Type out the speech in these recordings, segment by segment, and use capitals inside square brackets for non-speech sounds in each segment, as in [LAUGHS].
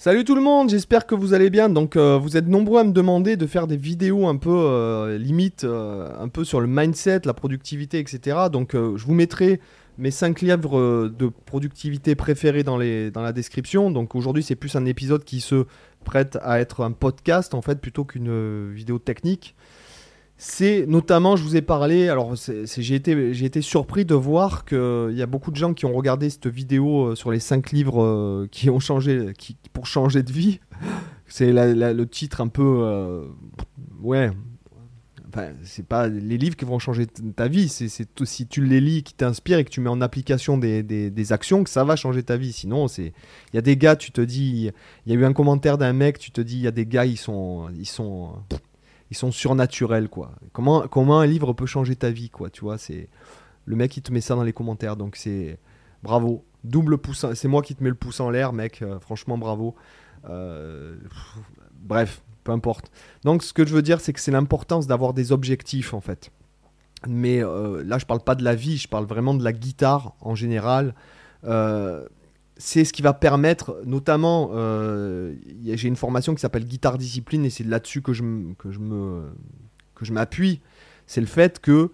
Salut tout le monde, j'espère que vous allez bien. Donc euh, vous êtes nombreux à me demander de faire des vidéos un peu euh, limite, euh, un peu sur le mindset, la productivité, etc. Donc je vous mettrai mes 5 livres de productivité préférés dans, dans la description. Donc aujourd'hui c'est plus un épisode qui se prête à être un podcast en fait plutôt qu'une vidéo technique c'est notamment, je vous ai parlé, alors j'ai été, surpris de voir qu'il y a beaucoup de gens qui ont regardé cette vidéo euh, sur les 5 livres euh, qui ont changé, qui, pour changer de vie. [LAUGHS] C'est le titre un peu... Euh, ouais. Enfin, c'est pas les livres qui vont changer ta vie, c'est si tu les lis, qui t'inspirent et que tu mets en application des, actions, que ça va changer ta vie. Sinon, il y a des gars, tu te dis, il y a eu un commentaire d'un mec, tu te dis, il y a des gars, ils sont, ils sont, ils sont surnaturels quoi. Comment comment un livre peut changer ta vie quoi, tu vois, c'est le mec qui te met ça dans les commentaires donc c'est bravo, double pouce, c'est moi qui te mets le pouce en l'air mec, euh, franchement bravo. Euh, bref, peu importe. Donc ce que je veux dire c'est que c'est l'importance d'avoir des objectifs en fait. Mais euh, là je parle pas de la vie, je parle vraiment de la guitare en général c'est ce qui va permettre, notamment, euh, j'ai une formation qui s'appelle guitare discipline et c'est là-dessus que je, que je me que je m'appuie. C'est le fait que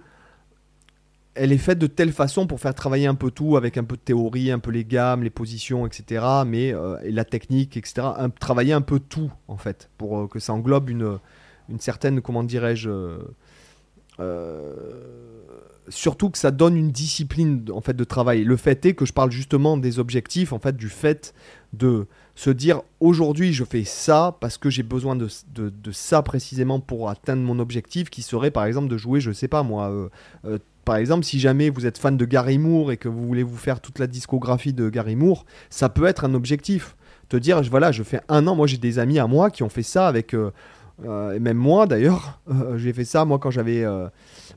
elle est faite de telle façon pour faire travailler un peu tout avec un peu de théorie, un peu les gammes, les positions, etc. Mais euh, et la technique, etc. travailler un peu tout en fait pour euh, que ça englobe une, une certaine, comment dirais-je surtout que ça donne une discipline en fait de travail. Le fait est que je parle justement des objectifs, en fait du fait de se dire aujourd'hui je fais ça parce que j'ai besoin de, ça précisément pour atteindre mon objectif qui serait par exemple de jouer, je sais pas moi. Euh, euh, par exemple, si jamais vous êtes fan de Gary Moore et que vous voulez vous faire toute la discographie de Gary Moore, ça peut être un objectif. Te dire, voilà, je fais un an. Moi, j'ai des amis à moi qui ont fait ça avec. Euh, et même moi d'ailleurs, [LAUGHS] j'ai fait ça moi quand j'avais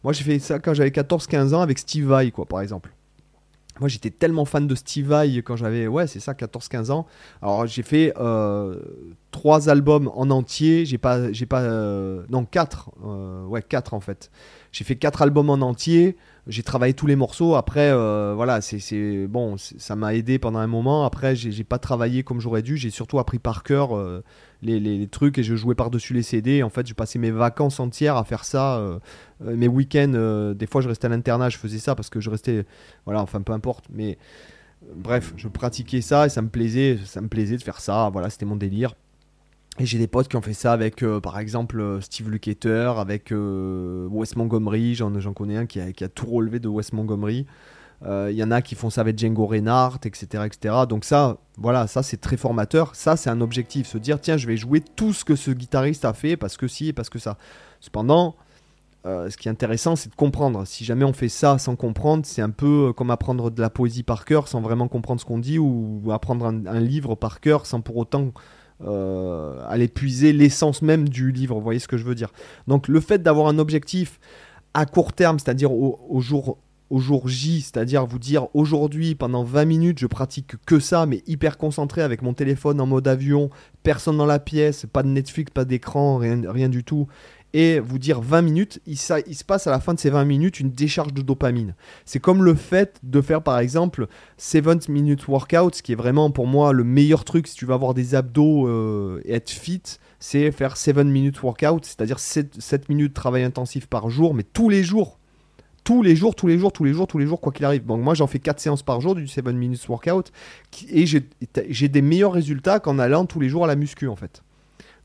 moi, j'ai fait ça quand j'avais 14-15 ans avec Steve Vai, quoi, par exemple. Moi, j'étais tellement fan de Steve Vai quand j'avais, ouais, c'est ça, 14-15 ans. Alors, j'ai fait euh, trois albums en entier. J'ai pas, j'ai pas, euh, non, quatre, euh, ouais, quatre en fait. J'ai fait quatre albums en entier. J'ai travaillé tous les morceaux. Après, voilà, c'est bon, ça m'a aidé pendant un moment. Après, j'ai pas travaillé comme j'aurais dû. J'ai surtout appris par cœur les, trucs et je jouais par-dessus les CD. En fait, je passais mes vacances entières à faire ça. Euh, euh, mes week-ends, euh, des fois, je restais à l'internat, je faisais ça parce que je restais. Voilà, enfin, peu importe. Mais bref, je pratiquais ça et ça me plaisait. Ça me plaisait de faire ça. Voilà, c'était mon délire. Et j'ai des potes qui ont fait ça avec, par exemple, Steve Lukather, avec Wes Montgomery. J'en connais un qui a, qui a, tout relevé de Wes Montgomery. Il euh, y en a qui font ça avec Django Reinhardt, etc., etc. Donc ça, voilà, ça c'est très formateur. Ça c'est un objectif, se dire tiens, je vais jouer tout ce que ce guitariste a fait parce que si parce que ça. Cependant, euh, ce qui est intéressant, c'est de comprendre. Si jamais on fait ça sans comprendre, c'est un peu comme apprendre de la poésie par cœur sans vraiment comprendre ce qu'on dit ou apprendre un, livre par cœur sans pour autant euh, aller puiser l'essence même du livre. Vous voyez ce que je veux dire Donc le fait d'avoir un objectif à court terme, c'est-à-dire au, jour au jour J, c'est-à-dire vous dire aujourd'hui pendant 20 minutes je pratique que ça, mais hyper concentré avec mon téléphone en mode avion, personne dans la pièce, pas de Netflix, pas d'écran, rien du tout, et vous dire 20 minutes, il, il, se passe à la fin de ces 20 minutes une décharge de dopamine. C'est comme le fait de faire par exemple 7 minutes workout, ce qui est vraiment pour moi le meilleur truc si tu veux avoir des abdos euh, et être fit, c'est faire 7 minutes workout, c'est-à-dire 7, 7 minutes de travail intensif par jour, mais tous les jours tous les jours, tous les jours, tous les jours, tous les jours, quoi qu'il arrive. Donc moi, j'en fais 4 séances par jour du 7 minutes workout et j'ai des meilleurs résultats qu'en allant tous les jours à la muscu en fait.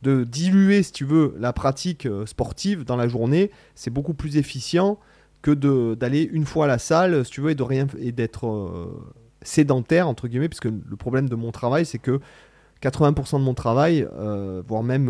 De diluer, si tu veux, la pratique euh, sportive dans la journée, c'est beaucoup plus efficient que d'aller une fois à la salle, si tu veux, et de rien et d'être euh, sédentaire entre guillemets, puisque le problème de mon travail, c'est que 80% de mon travail, euh, voire même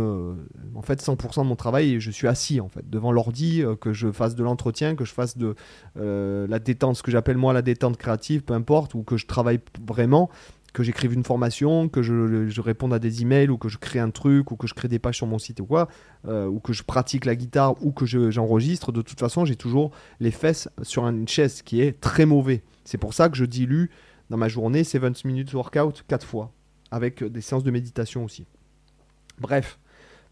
en fait 100% de mon travail, je suis assis en fait devant l'ordi, que je fasse de l'entretien, que je fasse de la détente, ce que j'appelle moi la détente créative, peu importe, ou que je travaille vraiment, que j'écrive une formation, que je, réponde à des emails, ou que je crée un truc, ou que je crée des pages sur mon site ou quoi, ou que je pratique la guitare, ou que j'enregistre. de toute façon, j'ai toujours les fesses sur une chaise, qui est très mauvais. C'est pour ça que je dilue dans ma journée 7 minutes workout 4 fois avec des séances de méditation aussi. Bref,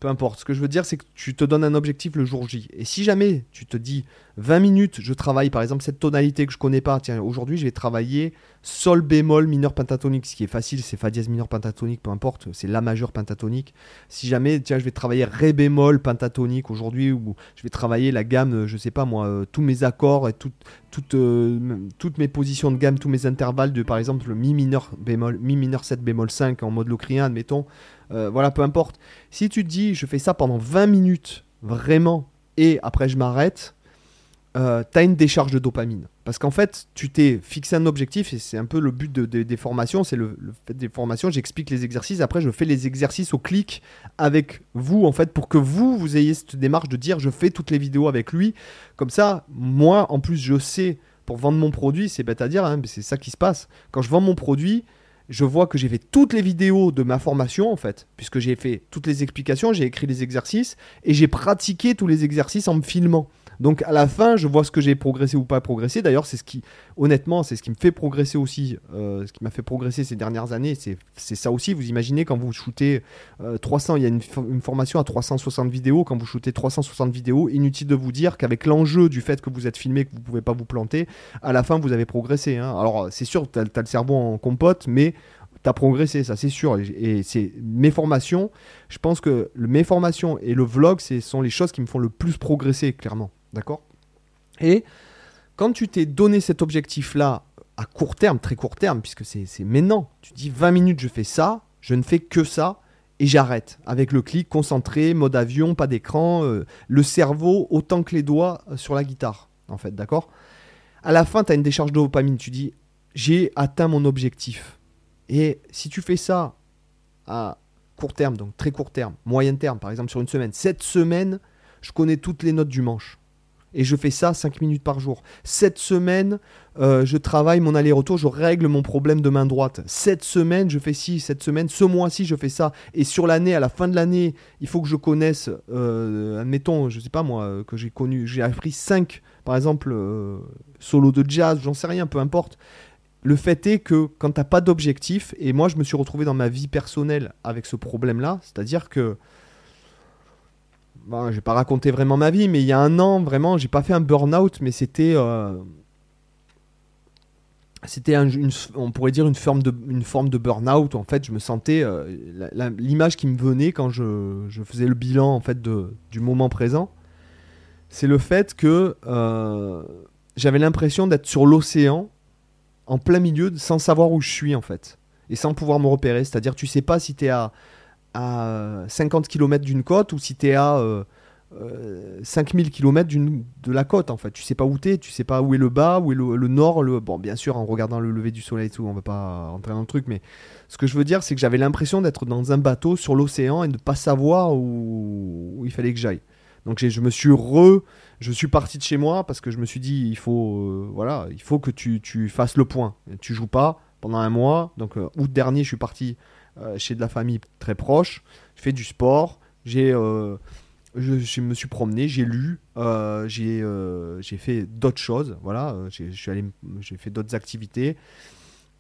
peu importe. Ce que je veux dire, c'est que tu te donnes un objectif le jour J. Et si jamais tu te dis 20 minutes, je travaille par exemple cette tonalité que je connais pas, tiens, aujourd'hui je vais travailler Sol bémol mineur pentatonique. Ce qui est facile, c'est Fa dièse mineur pentatonique, peu importe, c'est La majeur pentatonique. Si jamais, tiens, je vais travailler Ré bémol pentatonique aujourd'hui, ou je vais travailler la gamme, je sais pas moi, euh, tous mes accords et euh, toutes mes positions de gamme, tous mes intervalles de par exemple le Mi mineur bémol, Mi mineur 7 bémol 5 en mode locrien, admettons. Euh, voilà, peu importe. Si tu te dis, je fais ça pendant 20 minutes, vraiment, et après je m'arrête, euh, tu as une décharge de dopamine. Parce qu'en fait, tu t'es fixé un objectif, et c'est un peu le but des formations, c'est le, fait des formations, j'explique les exercices, après je fais les exercices au clic avec vous, en fait, pour que vous, vous ayez cette démarche de dire, je fais toutes les vidéos avec lui. Comme ça, moi, en plus, je sais, pour vendre mon produit, c'est bête à dire, hein, mais c'est ça qui se passe. Quand je vends mon produit, je vois que j'ai fait toutes les vidéos de ma formation en fait, puisque j'ai fait toutes les explications, j'ai écrit les exercices et j'ai pratiqué tous les exercices en me filmant. Donc à la fin, je vois ce que j'ai progressé ou pas progressé. D'ailleurs, c'est ce qui, honnêtement, c'est ce qui me fait progresser aussi. Euh, ce qui m'a fait progresser ces dernières années, c'est ça aussi. Vous imaginez quand vous shootez 300, euh, il y a une, formation à 360 vidéos. Quand vous shootez 360 vidéos, inutile de vous dire qu'avec l'enjeu du fait que vous êtes filmé, que vous pouvez pas vous planter, à la fin, vous avez progressé. Hein. Alors c'est sûr, tu as, as, le cerveau en compote, mais tu as progressé, ça c'est sûr. Et, c'est mes formations, je pense que mes formations et le vlog, ce sont les choses qui me font le plus progresser, clairement. D'accord? Et quand tu t'es donné cet objectif-là à court terme, très court terme, puisque c'est maintenant, tu dis 20 minutes, je fais ça, je ne fais que ça, et j'arrête. Avec le clic, concentré, mode avion, pas d'écran, euh, le cerveau autant que les doigts euh, sur la guitare, en fait, d'accord? À la fin, tu as une décharge de dopamine, tu dis, j'ai atteint mon objectif. Et si tu fais ça à court terme, donc très court terme, moyen terme, par exemple sur une semaine, cette semaine, je connais toutes les notes du manche. Et je fais ça 5 minutes par jour. Cette semaine, euh, je travaille mon aller-retour, je règle mon problème de main droite. Cette semaine, je fais ci, cette semaine, ce mois-ci, je fais ça. Et sur l'année, à la fin de l'année, il faut que je connaisse, euh, admettons, je sais pas moi, que j'ai connu, j'ai appris 5, par exemple, euh, solo de jazz, j'en sais rien, peu importe. Le fait est que quand tu n'as pas d'objectif, et moi je me suis retrouvé dans ma vie personnelle avec ce problème-là, c'est-à-dire que. Bon, je vais pas raconter vraiment ma vie, mais il y a un an, vraiment, j'ai pas fait un burn-out, mais c'était. Euh, c'était on pourrait dire une forme de, une forme de burn-out. En fait, je me sentais. Euh, l'image qui me venait quand je, je, faisais le bilan en fait, de, du moment présent, c'est le fait que euh, j'avais l'impression d'être sur l'océan en plein milieu sans savoir où je suis en fait. Et sans pouvoir me repérer. C'est-à-dire tu sais pas si tu es à, à 50 km d'une côte ou si tu es à euh, 5000 euh, km de la côte en fait. Tu sais pas où tu es, tu sais pas où est le bas, où est le, nord. Le... Bon, bien sûr, en regardant le lever du soleil et tout, on va pas entrer dans le truc, mais ce que je veux dire, c'est que j'avais l'impression d'être dans un bateau sur l'océan et de pas savoir où, il fallait que j'aille. Donc je me suis re je suis parti de chez moi parce que je me suis dit il faut euh, voilà il faut que tu, tu, fasses le point tu joues pas pendant un mois donc euh, août dernier je suis parti euh, chez de la famille très proche. Je fais du sport. J'ai je, me suis promené j'ai lu j'ai j'ai fait d'autres choses voilà. J'ai j'ai fait d'autres activités.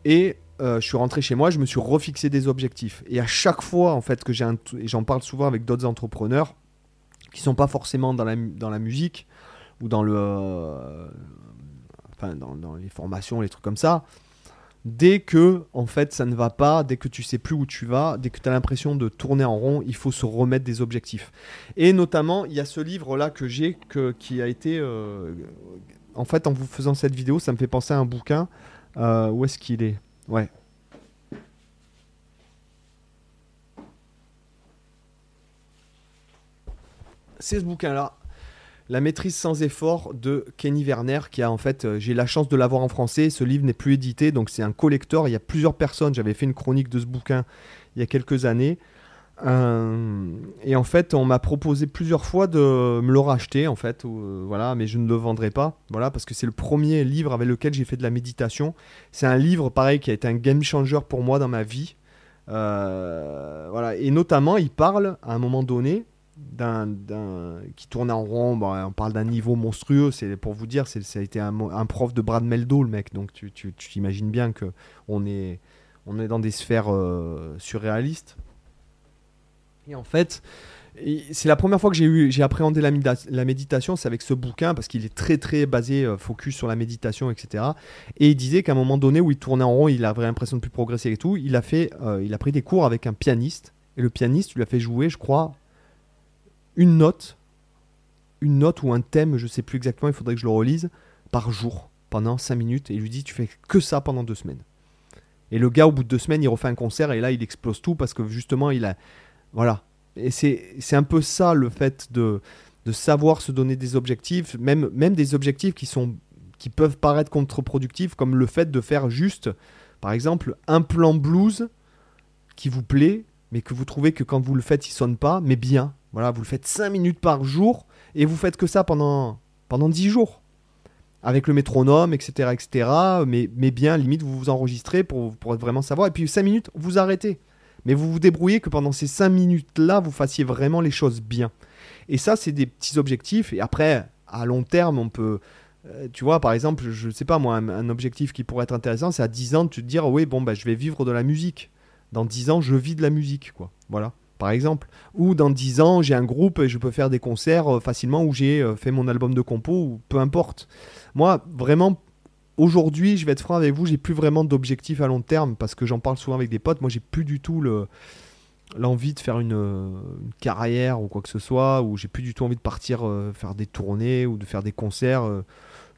Et je suis rentré chez moi je me suis refixé des objectifs. Et à chaque fois en fait que j'ai et j'en parle souvent avec d'autres entrepreneurs qui sont pas forcément dans la, dans la musique ou dans le euh, enfin dans, dans, les formations les trucs comme ça dès que en fait ça ne va pas dès que tu sais plus où tu vas dès que tu as l'impression de tourner en rond il faut se remettre des objectifs. Et notamment il y a ce livre là que j'ai qui a été euh, en fait en vous faisant cette vidéo ça me fait penser à un bouquin. Euh, où est-ce qu'il est? Ouais. C'est ce bouquin-là. La maîtrise sans effort de Kenny Werner, qui a en fait, euh, j'ai la chance de l'avoir en français. Ce livre n'est plus édité, donc c'est un collector. Il y a plusieurs personnes. J'avais fait une chronique de ce bouquin il y a quelques années. Euh, et en fait, on m'a proposé plusieurs fois de me le racheter, en fait, euh, voilà, mais je ne le vendrai pas, voilà, parce que c'est le premier livre avec lequel j'ai fait de la méditation. C'est un livre, pareil, qui a été un game changer pour moi dans ma vie. voilà, et notamment, il parle à un moment donné qui tourne en rond. on parle d'un niveau monstrueux. C'est pour vous dire, c'est, ça a été un, prof de Brad Meldo, le mec. Donc tu, tu, imagines bien que on est, on est dans des sphères euh, surréalistes. Et en fait, c'est la première fois que j'ai eu, j'ai appréhendé la, la méditation, c'est avec ce bouquin parce qu'il est très très basé euh, focus sur la méditation, etc. Et il disait qu'à un moment donné où il tournait en rond, il avait l'impression de plus progresser et tout. Il a fait, euh, il a pris des cours avec un pianiste et le pianiste lui a fait jouer, je crois, une note, une note ou un thème, je sais plus exactement, il faudrait que je le relise, par jour pendant 5 minutes et lui dit tu fais que ça pendant deux semaines. Et le gars au bout de deux semaines il refait un concert et là il explose tout parce que justement il a voilà et c'est un peu ça le fait de, de savoir se donner des objectifs, même, même des objectifs qui, sont, qui peuvent paraître contre-productifs, comme le fait de faire juste, par exemple, un plan blues qui vous plaît, mais que vous trouvez que quand vous le faites, il sonne pas, mais bien. Voilà, vous le faites 5 minutes par jour et vous faites que ça pendant, pendant 10 jours. Avec le métronome, etc. etc. Mais, mais bien, limite, vous vous enregistrez pour, pour vraiment savoir. Et puis 5 minutes, vous arrêtez. Mais vous vous débrouillez que pendant ces 5 minutes-là, vous fassiez vraiment les choses bien. Et ça, c'est des petits objectifs. Et après, à long terme, on peut... Euh, tu vois, par exemple, je ne sais pas moi, un, objectif qui pourrait être intéressant, c'est à 10 ans de te dire, oui, bon, bah, je vais vivre de la musique. Dans 10 ans, je vis de la musique, quoi. Voilà, par exemple. Ou dans 10 ans, j'ai un groupe et je peux faire des concerts euh, facilement où j'ai euh, fait mon album de compo, ou peu importe. Moi, vraiment, Aujourd'hui, je vais être franc avec vous, j'ai plus vraiment d'objectif à long terme parce que j'en parle souvent avec des potes. Moi, j'ai plus du tout le l'envie de faire une, carrière ou quoi que ce soit, ou j'ai plus du tout envie de partir euh, faire des tournées ou de faire des concerts. Euh.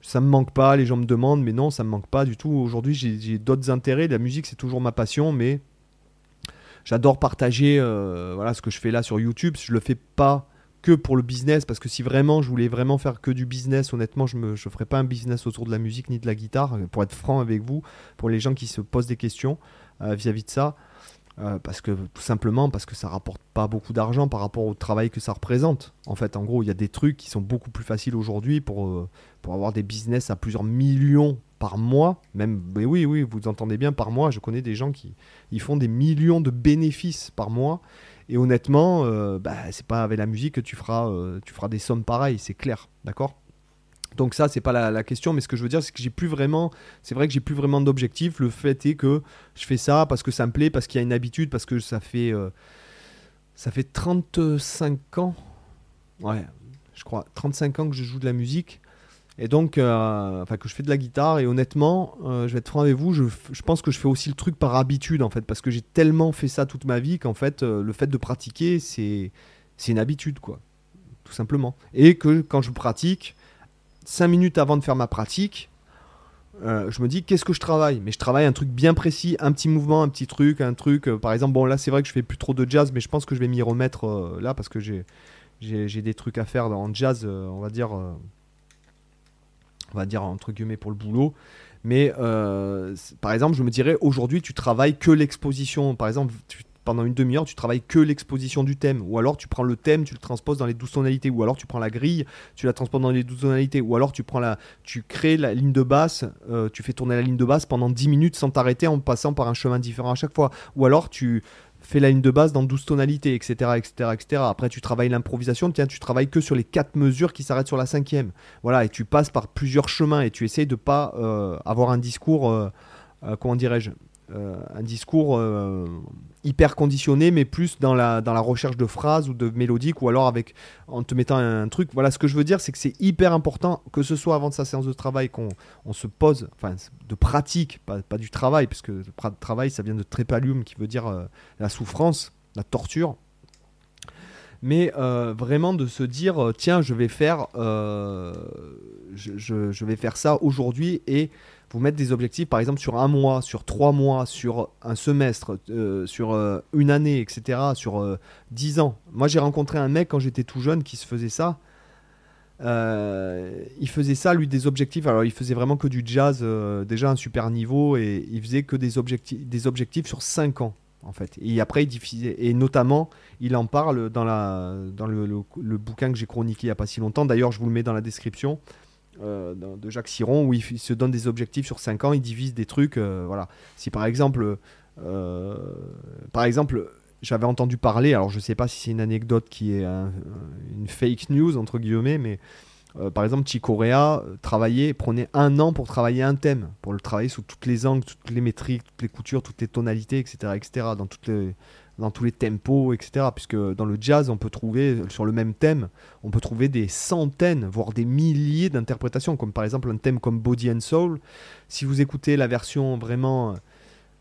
ça me manque pas, les gens me demandent, mais non, ça me manque pas du tout. Aujourd'hui, j'ai d'autres intérêts. La musique, c'est toujours ma passion, mais j'adore partager euh, voilà, ce que je fais là sur YouTube. Je le fais pas que pour le business, parce que si vraiment je voulais vraiment faire que du business, honnêtement, je ne je ferais pas un business autour de la musique ni de la guitare, pour être franc avec vous, pour les gens qui se posent des questions euh, vis-à-vis de ça. Euh, parce que tout simplement parce que ça rapporte pas beaucoup d'argent par rapport au travail que ça représente. En fait, en gros, il y a des trucs qui sont beaucoup plus faciles aujourd'hui pour, euh, pour avoir des business à plusieurs millions par mois. Même, mais oui, oui, vous entendez bien par mois. Je connais des gens qui ils font des millions de bénéfices par mois et honnêtement, euh, bah, c'est pas avec la musique que tu feras, euh, tu feras des sommes pareilles, c'est clair, d'accord? Donc ça, c'est pas la, question, mais ce que je veux dire, c'est que j'ai plus vraiment, c'est vrai que j'ai plus vraiment d'objectif. Le fait est que je fais ça parce que ça me plaît, parce qu'il y a une habitude, parce que ça fait, euh, ça fait 35 ans, ouais, je crois, 35 ans que je joue de la musique. Et donc, euh, enfin, que je fais de la guitare, et honnêtement, euh, je vais être franc avec vous, je, pense que je fais aussi le truc par habitude, en fait, parce que j'ai tellement fait ça toute ma vie qu'en fait, euh, le fait de pratiquer, c'est une habitude, quoi, tout simplement. Et que quand je pratique, 5 minutes avant de faire ma pratique, je me dis qu'est-ce que je travaille? Mais je travaille un truc bien précis, un petit mouvement, un petit truc, un truc. par exemple, bon là c'est vrai que je fais plus trop de jazz, mais je pense que je vais m'y remettre là parce que j'ai des trucs à faire en jazz, on va dire on va dire entre guillemets pour le boulot. Mais euh, par exemple, je me dirais aujourd'hui, tu travailles que l'exposition. Par exemple, pendant une demi-heure, tu travailles que l'exposition du thème. Ou alors tu prends le thème, tu le transposes dans les douze tonalités. Ou alors tu prends la grille, tu la transposes dans les douze tonalités. Ou alors tu prends la, tu crées la ligne de basse, euh, tu fais tourner la ligne de basse pendant 10 minutes sans t'arrêter en passant par un chemin différent à chaque fois. Ou alors tu fais la ligne de base dans 12 tonalités, etc. etc., etc. Après, tu travailles l'improvisation, tiens, tu travailles que sur les quatre mesures qui s'arrêtent sur la cinquième. Voilà, et tu passes par plusieurs chemins et tu essayes de pas euh, avoir un discours, euh, euh, comment dirais-je, un discours hyper conditionné, mais plus dans la, dans la recherche de phrases ou de mélodiques, ou alors avec en te mettant un, truc. Voilà, ce que je veux dire, c'est que c'est hyper important, que ce soit avant de sa séance de travail, qu'on on se pose, enfin, de pratique, pas, pas du travail, puisque le travail, ça vient de trépalium, qui veut dire euh, la souffrance, la torture. Mais euh, vraiment de se dire, euh, tiens, je vais faire, je vais faire ça aujourd'hui et vous mettre des objectifs, par exemple, sur un mois, sur trois mois, sur un semestre, euh, sur euh, une année, etc., sur euh, dix ans. Moi, j'ai rencontré un mec quand j'étais tout jeune qui se faisait ça. il faisait ça, lui, des objectifs. Alors, il faisait vraiment que du jazz, déjà un super niveau, et il faisait que des objectifs, des objectifs sur cinq ans, en fait. Et après, il diffusait, et notamment, il en parle dans, la, dans le, le bouquin que j'ai chroniqué il n'y a pas si longtemps. D'ailleurs, je vous le mets dans la description. Euh, de Jacques Siron où il, se donne des objectifs sur 5 ans, il divise des trucs. Euh, voilà. Si par exemple, euh, par exemple, j'avais entendu parler, alors je sais pas si c'est une anecdote qui est une fake news entre guillemets, mais par exemple, Chicorea travaillait, prenait un an pour travailler un thème, pour le travailler sous toutes les angles, toutes les métriques, toutes les coutures, toutes les tonalités, etc., etc., dans toutes les, dans tous les tempos, etc. Puisque dans le jazz, on peut trouver, sur le même thème, on peut trouver des centaines, voire des milliers d'interprétations, comme par exemple un thème comme Body and Soul. Si vous écoutez la version vraiment,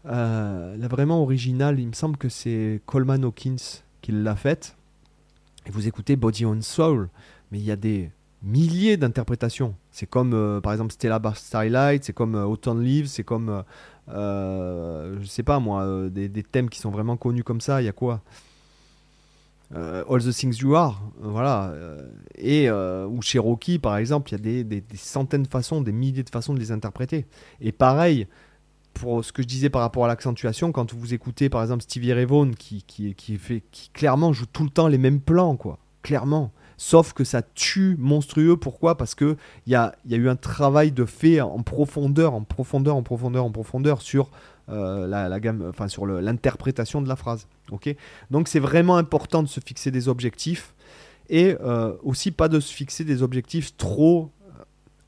euh, la vraiment originale, il me semble que c'est Coleman Hawkins qui l'a faite. Et vous écoutez Body and Soul, mais il y a des milliers d'interprétations. C'est comme euh, par exemple Stella Bar Starlight, c'est comme euh, Autumn Leaves, c'est comme euh, je sais pas moi, euh, des, thèmes qui sont vraiment connus comme ça, il y a quoi? Euh, All the Things You Are, voilà. et ou Cherokee, par exemple, il y a des, centaines de façons, des milliers de façons de les interpréter. Et pareil, pour ce que je disais par rapport à l'accentuation, quand vous écoutez par exemple Stevie Ray Vaughan qui, qui, qui, fait, qui clairement joue tout le temps les mêmes plans, quoi. Clairement. Sauf que ça tue monstrueux. Pourquoi? Parce qu'il y a, y a eu un travail de fait en profondeur, en profondeur, en profondeur, en profondeur sur euh, la, gamme, enfin sur l'interprétation de la phrase. Donc c'est vraiment important de se fixer des objectifs et euh, aussi pas de se fixer des objectifs trop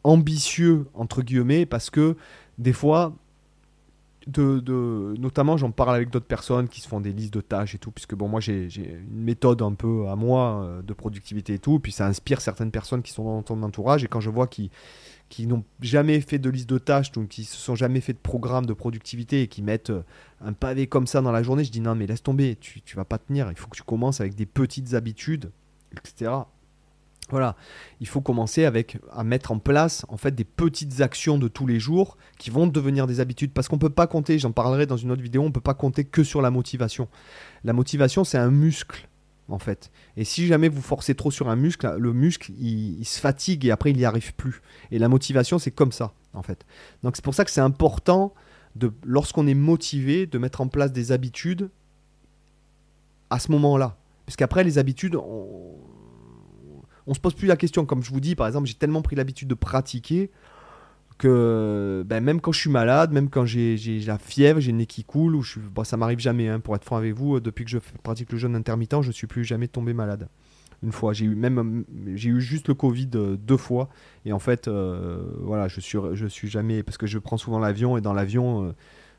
ambitieux entre guillemets parce que des fois de, de, notamment j'en parle avec d'autres personnes qui se font des listes de tâches et tout puisque bon moi j'ai une méthode un peu à moi euh, de productivité et tout puis ça inspire certaines personnes qui sont dans ton entourage et quand je vois qu'ils qui n'ont jamais fait de liste de tâches donc qui se sont jamais fait de programme de productivité et qui mettent euh, un pavé comme ça dans la journée je dis non mais laisse tomber tu, tu vas pas tenir il faut que tu commences avec des petites habitudes etc voilà, il faut commencer avec à mettre en place en fait des petites actions de tous les jours qui vont devenir des habitudes parce qu'on peut pas compter, j'en parlerai dans une autre vidéo, on peut pas compter que sur la motivation. La motivation c'est un muscle en fait. Et si jamais vous forcez trop sur un muscle, le muscle il, se fatigue et après il n'y arrive plus. Et la motivation c'est comme ça en fait. Donc c'est pour ça que c'est important de lorsqu'on est motivé de mettre en place des habitudes à ce moment-là. Parce qu'après les habitudes on se pose plus la question. Comme je vous dis, par exemple, j'ai tellement pris l'habitude de pratiquer que ben, même quand je suis malade, même quand j'ai la fièvre, j'ai le nez qui coule, ou je, ça m'arrive jamais, hein, pour être franc avec vous, depuis que je pratique le jeûne intermittent, je suis plus jamais tombé malade. Une fois, j'ai eu même j'ai eu juste le Covid euh, deux fois, et en fait, euh, voilà, je suis suis jamais parce que je prends souvent l'avion et dans l'avion, euh,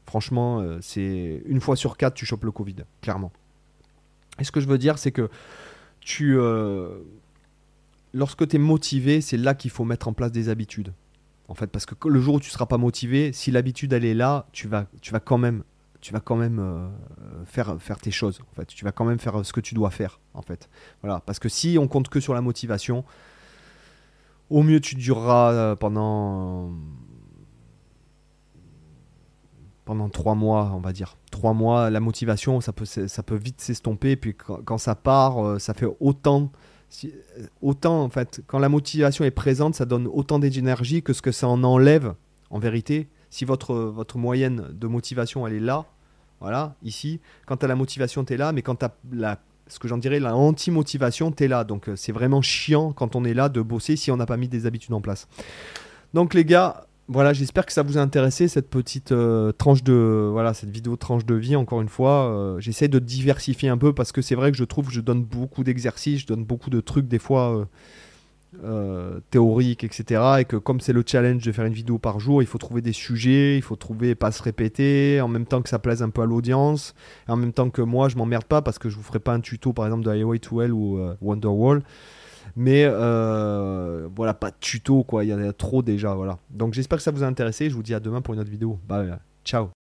franchement, euh, c'est une fois sur quatre tu chopes le Covid, clairement. Et ce que je veux dire, c'est que tu euh, lorsque tu es motivé, c'est là qu'il faut mettre en place des habitudes. En fait, parce que le jour où tu seras pas motivé, si l'habitude elle est là, tu vas, tu vas quand même, tu vas quand même euh, faire, faire tes choses. Tu vas quand même faire ce que tu dois faire. En fait, voilà. Parce que si on compte que sur la motivation, au mieux tu dureras euh, pendant trois mois, on va dire. Trois mois, la motivation, ça peut, vite s'estomper. Puis quand, ça part, euh, ça fait autant si, autant en fait, quand la motivation est présente, ça donne autant d'énergie que ce que ça en enlève en vérité. Si votre, votre moyenne de motivation elle est là, voilà, ici, quand tu as la motivation, tu es là, mais quand tu as la, ce que j'en dirais, la anti-motivation, tu es là. Donc c'est vraiment chiant quand on est là de bosser si on n'a pas mis des habitudes en place. Donc les gars, voilà, j'espère que ça vous a intéressé cette petite euh, tranche de voilà cette vidéo tranche de vie. Encore une fois, euh, j'essaie de diversifier un peu parce que c'est vrai que je trouve que je donne beaucoup d'exercices, je donne beaucoup de trucs des fois euh, théoriques, etc. Et que comme c'est le challenge de faire une vidéo par jour, il faut trouver des sujets, il faut trouver pas se répéter, en même temps que ça plaise un peu à l'audience, en même temps que moi je m'emmerde pas parce que je vous ferai pas un tuto par exemple de Highway to Hell ou Wonderwall mais euh, voilà pas de tuto quoi. Il y en a trop déjà voilà. Donc j'espère que ça vous a intéressé. Je vous dis à demain pour une autre vidéo. Bye. Ciao